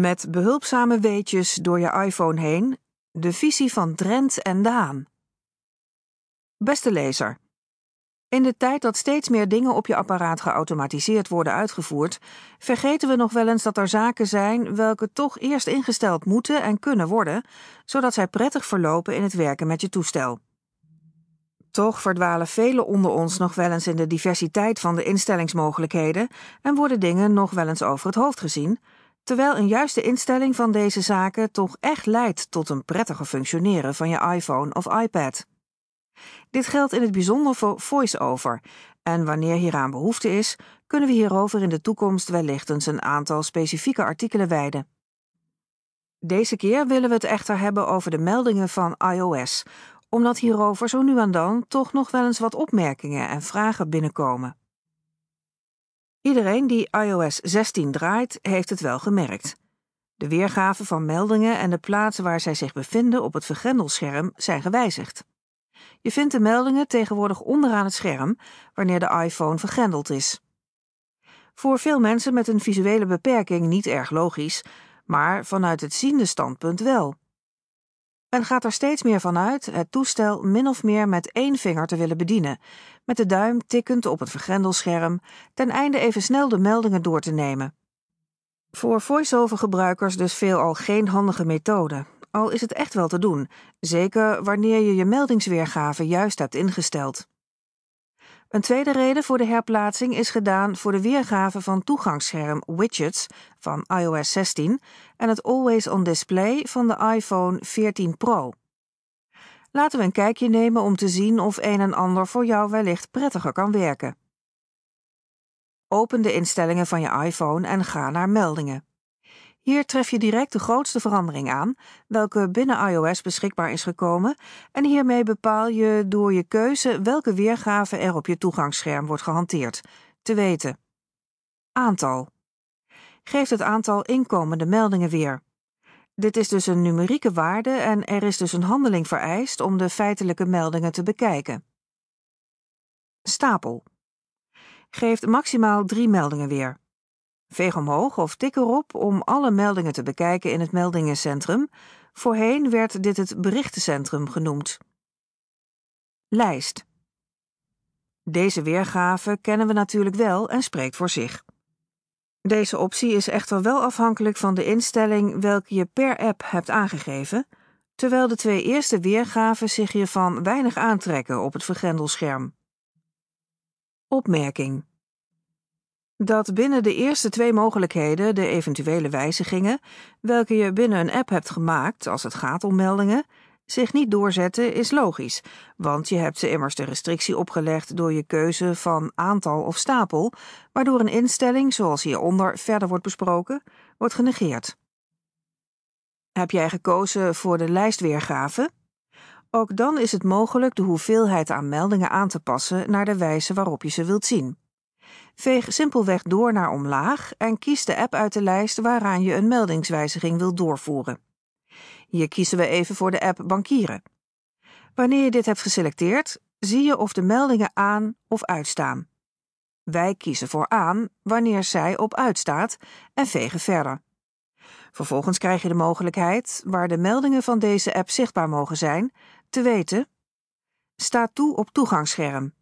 Met behulpzame weetjes door je iPhone heen, de visie van Drent en Daan. Beste lezer. In de tijd dat steeds meer dingen op je apparaat geautomatiseerd worden uitgevoerd, vergeten we nog wel eens dat er zaken zijn welke toch eerst ingesteld moeten en kunnen worden, zodat zij prettig verlopen in het werken met je toestel. Toch verdwalen velen onder ons nog wel eens in de diversiteit van de instellingsmogelijkheden en worden dingen nog wel eens over het hoofd gezien, terwijl een juiste instelling van deze zaken toch echt leidt tot een prettiger functioneren van je iPhone of iPad. Dit geldt in het bijzonder voor VoiceOver, en wanneer hieraan behoefte is, kunnen we hierover in de toekomst wellicht eens een aantal specifieke artikelen wijden. Deze keer willen we het echter hebben over de meldingen van iOS, omdat hierover zo nu en dan toch nog wel eens wat opmerkingen en vragen binnenkomen. Iedereen die iOS 16 draait, heeft het wel gemerkt. De weergave van meldingen en de plaats waar zij zich bevinden op het vergrendelscherm zijn gewijzigd. Je vindt de meldingen tegenwoordig onderaan het scherm wanneer de iPhone vergrendeld is. Voor veel mensen met een visuele beperking niet erg logisch, maar vanuit het ziende standpunt wel. Men gaat er steeds meer van uit het toestel min of meer met één vinger te willen bedienen, met de duim tikkend op het vergrendelscherm, ten einde even snel de meldingen door te nemen. Voor voice-over gebruikers dus veelal geen handige methode, al is het echt wel te doen, zeker wanneer je je meldingsweergave juist hebt ingesteld. Een tweede reden voor de herplaatsing is gedaan voor de weergave van toegangsscherm widgets van iOS 16 en het Always on Display van de iPhone 14 Pro. Laten we een kijkje nemen om te zien of een en ander voor jou wellicht prettiger kan werken. Open de instellingen van je iPhone en ga naar meldingen. Hier tref je direct de grootste verandering aan, welke binnen iOS beschikbaar is gekomen, en hiermee bepaal je door je keuze welke weergave er op je toegangsscherm wordt gehanteerd. Te weten: aantal. Geeft het aantal inkomende meldingen weer. Dit is dus een numerieke waarde en er is dus een handeling vereist om de feitelijke meldingen te bekijken. Stapel. Geeft maximaal drie meldingen weer. Veeg omhoog of tik erop om alle meldingen te bekijken in het meldingencentrum. Voorheen werd dit het berichtencentrum genoemd. Lijst. Deze weergave kennen we natuurlijk wel en spreekt voor zich. Deze optie is echter wel afhankelijk van de instelling welke je per app hebt aangegeven, terwijl de twee eerste weergaven zich hiervan weinig aantrekken op het vergrendelscherm. Opmerking dat binnen de eerste twee mogelijkheden de eventuele wijzigingen, welke je binnen een app hebt gemaakt als het gaat om meldingen, zich niet doorzetten is logisch, want je hebt ze immers de restrictie opgelegd door je keuze van aantal of stapel, waardoor een instelling, zoals hieronder verder wordt besproken, wordt genegeerd. Heb jij gekozen voor de lijstweergave? Ook dan is het mogelijk de hoeveelheid aan meldingen aan te passen naar de wijze waarop je ze wilt zien. Veeg simpelweg door naar omlaag en kies de app uit de lijst waaraan je een meldingswijziging wilt doorvoeren. Hier kiezen we even voor de app Bankieren. Wanneer je dit hebt geselecteerd, zie je of de meldingen aan of uitstaan. Wij kiezen voor aan wanneer zij op uitstaat en vegen verder. Vervolgens krijg je de mogelijkheid, waar de meldingen van deze app zichtbaar mogen zijn, te weten: Sta toe op toegangsscherm.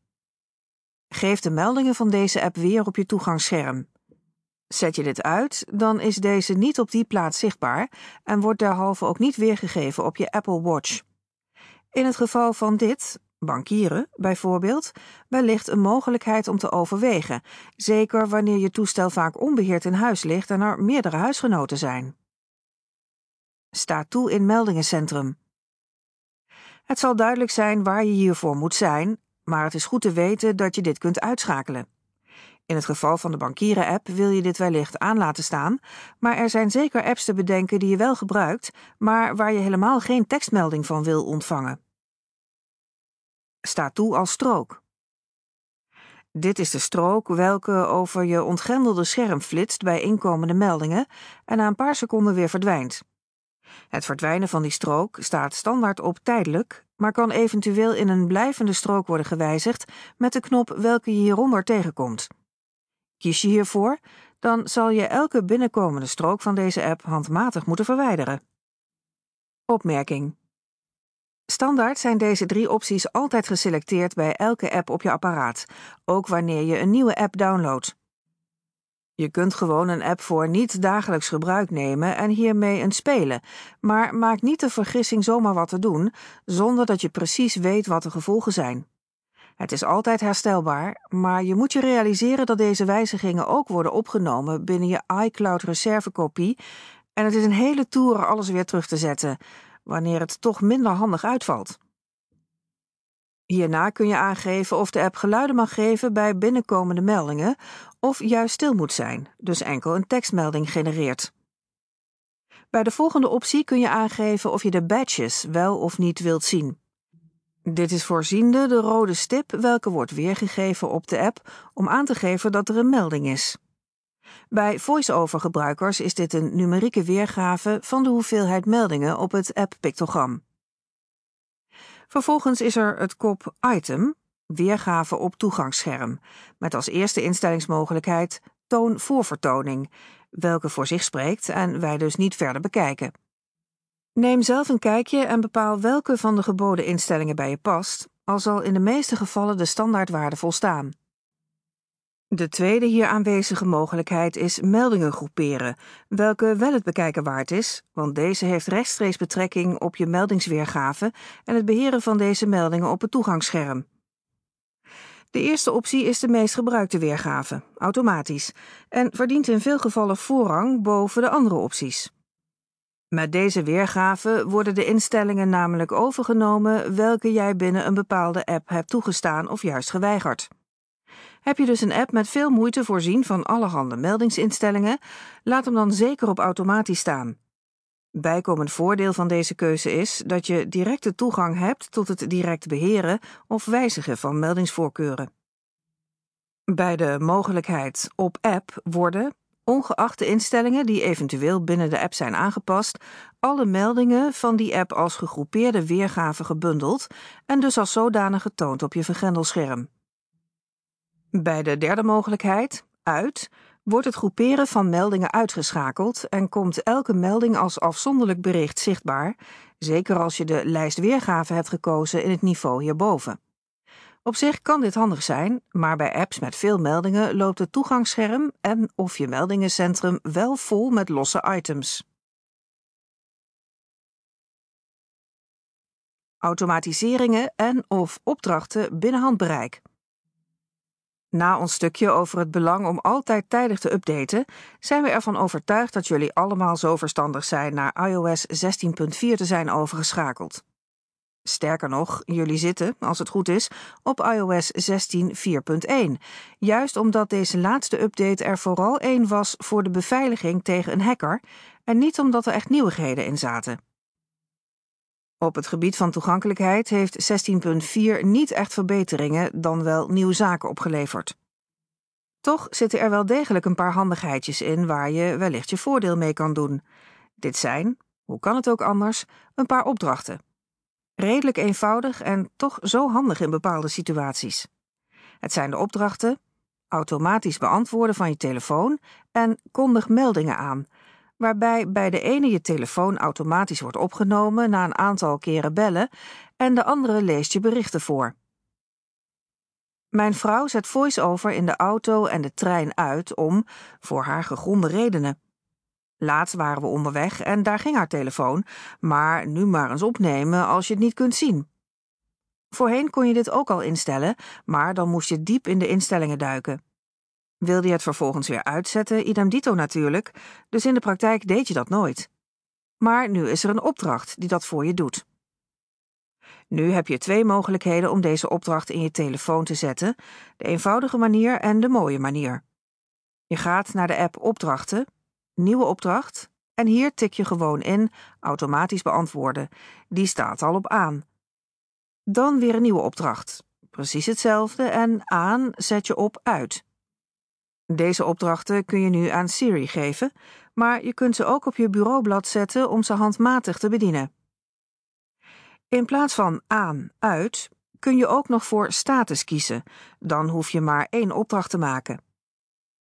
Geef de meldingen van deze app weer op je toegangsscherm. Zet je dit uit, dan is deze niet op die plaats zichtbaar en wordt derhalve ook niet weergegeven op je Apple Watch. In het geval van dit, bankieren bijvoorbeeld, wellicht een mogelijkheid om te overwegen, zeker wanneer je toestel vaak onbeheerd in huis ligt en er meerdere huisgenoten zijn. Sta toe in meldingencentrum. Het zal duidelijk zijn waar je hiervoor moet zijn maar het is goed te weten dat je dit kunt uitschakelen. In het geval van de bankieren-app wil je dit wellicht aan laten staan, maar er zijn zeker apps te bedenken die je wel gebruikt, maar waar je helemaal geen tekstmelding van wil ontvangen. Sta toe als strook. Dit is de strook welke over je ontgrendelde scherm flitst bij inkomende meldingen en na een paar seconden weer verdwijnt. Het verdwijnen van die strook staat standaard op tijdelijk, maar kan eventueel in een blijvende strook worden gewijzigd met de knop welke je hieronder tegenkomt. Kies je hiervoor, dan zal je elke binnenkomende strook van deze app handmatig moeten verwijderen. Opmerking. Standaard zijn deze drie opties altijd geselecteerd bij elke app op je apparaat, ook wanneer je een nieuwe app downloadt. Je kunt gewoon een app voor niet dagelijks gebruik nemen en hiermee een spelen, maar maak niet de vergissing zomaar wat te doen zonder dat je precies weet wat de gevolgen zijn. Het is altijd herstelbaar, maar je moet je realiseren dat deze wijzigingen ook worden opgenomen binnen je iCloud reservekopie en het is een hele toer alles weer terug te zetten, wanneer het toch minder handig uitvalt. Hierna kun je aangeven of de app geluiden mag geven bij binnenkomende meldingen of juist stil moet zijn, dus enkel een tekstmelding genereert. Bij de volgende optie kun je aangeven of je de badges wel of niet wilt zien. Dit is voorziende de rode stip welke wordt weergegeven op de app om aan te geven dat er een melding is. Bij voice-over gebruikers is dit een numerieke weergave van de hoeveelheid meldingen op het app-pictogram. Vervolgens is er het kop Item, weergave op toegangsscherm, met als eerste instellingsmogelijkheid toon voorvertoning, welke voor zich spreekt en wij dus niet verder bekijken. Neem zelf een kijkje en bepaal welke van de geboden instellingen bij je past, al zal in de meeste gevallen de standaardwaarde volstaan. De tweede hier aanwezige mogelijkheid is meldingen groeperen, welke wel het bekijken waard is, want deze heeft rechtstreeks betrekking op je meldingsweergave en het beheren van deze meldingen op het toegangsscherm. De eerste optie is de meest gebruikte weergave, automatisch, en verdient in veel gevallen voorrang boven de andere opties. Met deze weergave worden de instellingen namelijk overgenomen welke jij binnen een bepaalde app hebt toegestaan of juist geweigerd. Heb je dus een app met veel moeite voorzien van allerhande meldingsinstellingen, laat hem dan zeker op automatisch staan. Bijkomend voordeel van deze keuze is dat je directe toegang hebt tot het direct beheren of wijzigen van meldingsvoorkeuren. Bij de mogelijkheid op app worden, ongeacht de instellingen die eventueel binnen de app zijn aangepast, alle meldingen van die app als gegroepeerde weergave gebundeld en dus als zodanig getoond op je vergrendelscherm. Bij de derde mogelijkheid, uit, wordt het groeperen van meldingen uitgeschakeld en komt elke melding als afzonderlijk bericht zichtbaar, zeker als je de lijst weergave hebt gekozen in het niveau hierboven. Op zich kan dit handig zijn, maar bij apps met veel meldingen loopt het toegangsscherm en of je meldingencentrum wel vol met losse items. Automatiseringen en of opdrachten binnen handbereik. Na ons stukje over het belang om altijd tijdig te updaten, zijn we ervan overtuigd dat jullie allemaal zo verstandig zijn naar iOS 16.4 te zijn overgeschakeld. Sterker nog, jullie zitten, als het goed is, op iOS 16.4.1, juist omdat deze laatste update er vooral één was voor de beveiliging tegen een hacker en niet omdat er echt nieuwigheden in zaten. Op het gebied van toegankelijkheid heeft 16.4 niet echt verbeteringen, dan wel nieuwe zaken opgeleverd. Toch zitten er wel degelijk een paar handigheidjes in waar je wellicht je voordeel mee kan doen. Dit zijn, hoe kan het ook anders, een paar opdrachten. Redelijk eenvoudig en toch zo handig in bepaalde situaties. Het zijn de opdrachten automatisch beantwoorden van je telefoon en kondig meldingen aan, waarbij bij de ene je telefoon automatisch wordt opgenomen na een aantal keren bellen en de andere leest je berichten voor. Mijn vrouw zet voice-over in de auto en de trein uit om, voor haar gegronde redenen. Laatst waren we onderweg en daar ging haar telefoon, maar nu maar eens opnemen als je het niet kunt zien. Voorheen kon je dit ook al instellen, maar dan moest je diep in de instellingen duiken. Wilde je het vervolgens weer uitzetten, idem dito natuurlijk, dus in de praktijk deed je dat nooit. Maar nu is er een opdracht die dat voor je doet. Nu heb je twee mogelijkheden om deze opdracht in je telefoon te zetten: de eenvoudige manier en de mooie manier. Je gaat naar de app Opdrachten, Nieuwe opdracht, en hier tik je gewoon in automatisch beantwoorden. Die staat al op aan. Dan weer een nieuwe opdracht. Precies hetzelfde en aan zet je op uit. Deze opdrachten kun je nu aan Siri geven, maar je kunt ze ook op je bureaublad zetten om ze handmatig te bedienen. In plaats van aan, uit, kun je ook nog voor status kiezen, dan hoef je maar één opdracht te maken.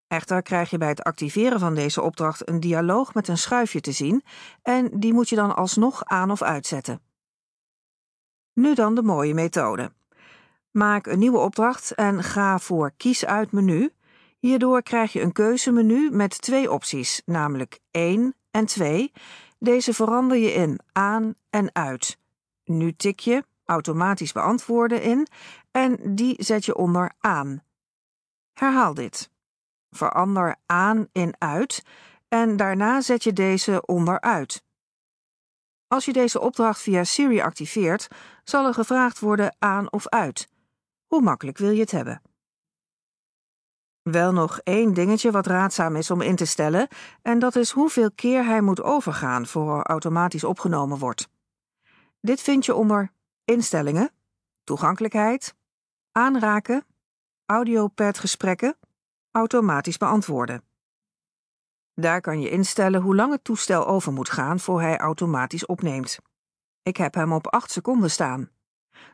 Echter krijg je bij het activeren van deze opdracht een dialoog met een schuifje te zien en die moet je dan alsnog aan of uitzetten. Nu dan de mooie methode. Maak een nieuwe opdracht en ga voor Kies uit menu. Hierdoor krijg je een keuzemenu met twee opties, namelijk 1 en 2. Deze verander je in aan en uit. Nu tik je automatisch beantwoorden in en die zet je onder aan. Herhaal dit. Verander aan in uit en daarna zet je deze onder uit. Als je deze opdracht via Siri activeert, zal er gevraagd worden aan of uit. Hoe makkelijk wil je het hebben? Wel nog één dingetje wat raadzaam is om in te stellen, en dat is hoeveel keer hij moet overgaan voor automatisch opgenomen wordt. Dit vind je onder Instellingen, Toegankelijkheid, Aanraken, Audiopad-gesprekken, Automatisch beantwoorden. Daar kan je instellen hoe lang het toestel over moet gaan voor hij automatisch opneemt. Ik heb hem op 8 seconden staan.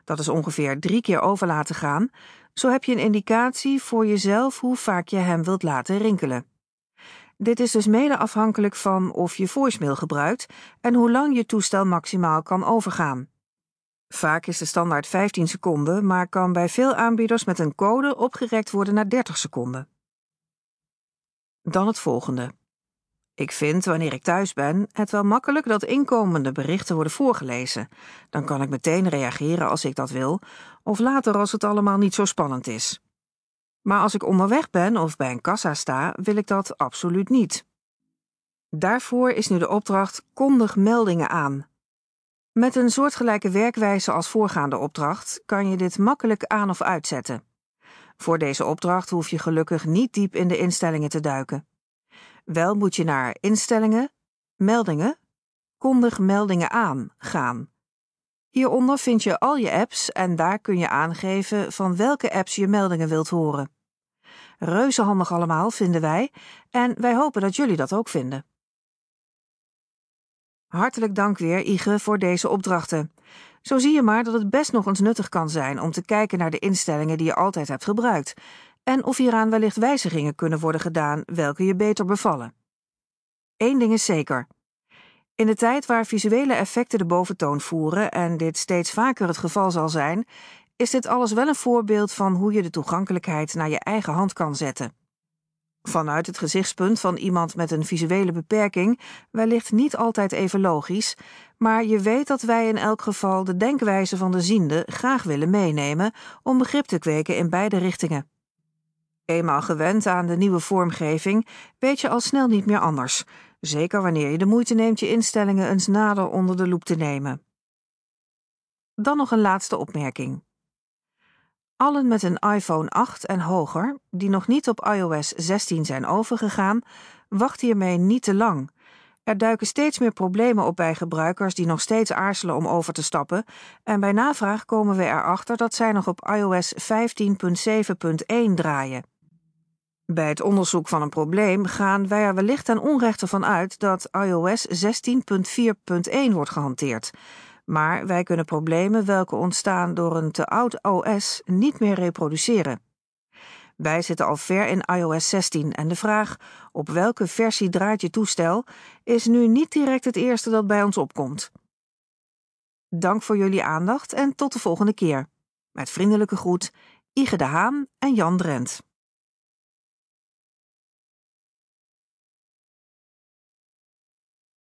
Dat is ongeveer drie keer over laten gaan, zo heb je een indicatie voor jezelf hoe vaak je hem wilt laten rinkelen. Dit is dus mede afhankelijk van of je voicemail gebruikt en hoe lang je toestel maximaal kan overgaan. Vaak is de standaard 15 seconden, maar kan bij veel aanbieders met een code opgerekt worden naar 30 seconden. Dan het volgende. Ik vind, wanneer ik thuis ben, het wel makkelijk dat inkomende berichten worden voorgelezen. Dan kan ik meteen reageren als ik dat wil, of later als het allemaal niet zo spannend is. Maar als ik onderweg ben of bij een kassa sta, wil ik dat absoluut niet. Daarvoor is nu de opdracht kondig meldingen aan. Met een soortgelijke werkwijze als voorgaande opdracht kan je dit makkelijk aan of uitzetten. Voor deze opdracht hoef je gelukkig niet diep in de instellingen te duiken. Wel moet je naar Instellingen, Meldingen, Kondig meldingen aan gaan. Hieronder vind je al je apps en daar kun je aangeven van welke apps je meldingen wilt horen. Reuze handig allemaal, vinden wij, en wij hopen dat jullie dat ook vinden. Hartelijk dank weer, Ige, voor deze opdrachten. Zo zie je maar dat het best nog eens nuttig kan zijn om te kijken naar de instellingen die je altijd hebt gebruikt en of hieraan wellicht wijzigingen kunnen worden gedaan welke je beter bevallen. Eén ding is zeker. In de tijd waar visuele effecten de boventoon voeren en dit steeds vaker het geval zal zijn, is dit alles wel een voorbeeld van hoe je de toegankelijkheid naar je eigen hand kan zetten. Vanuit het gezichtspunt van iemand met een visuele beperking wellicht niet altijd even logisch, maar je weet dat wij in elk geval de denkwijze van de ziende graag willen meenemen om begrip te kweken in beide richtingen. Eenmaal gewend aan de nieuwe vormgeving, weet je al snel niet meer anders, zeker wanneer je de moeite neemt je instellingen eens nader onder de loep te nemen. Dan nog een laatste opmerking. Allen met een iPhone 8 en hoger, die nog niet op iOS 16 zijn overgegaan, wacht hiermee niet te lang. Er duiken steeds meer problemen op bij gebruikers die nog steeds aarzelen om over te stappen, en bij navraag komen we erachter dat zij nog op iOS 15.7.1 draaien. Bij het onderzoek van een probleem gaan wij er wellicht ten onrechte van uit dat iOS 16.4.1 wordt gehanteerd. Maar wij kunnen problemen welke ontstaan door een te oud OS niet meer reproduceren. Wij zitten al ver in iOS 16 en de vraag op welke versie draait je toestel is nu niet direct het eerste dat bij ons opkomt. Dank voor jullie aandacht en tot de volgende keer. Met vriendelijke groet, Ige de Haan en Jan Drent.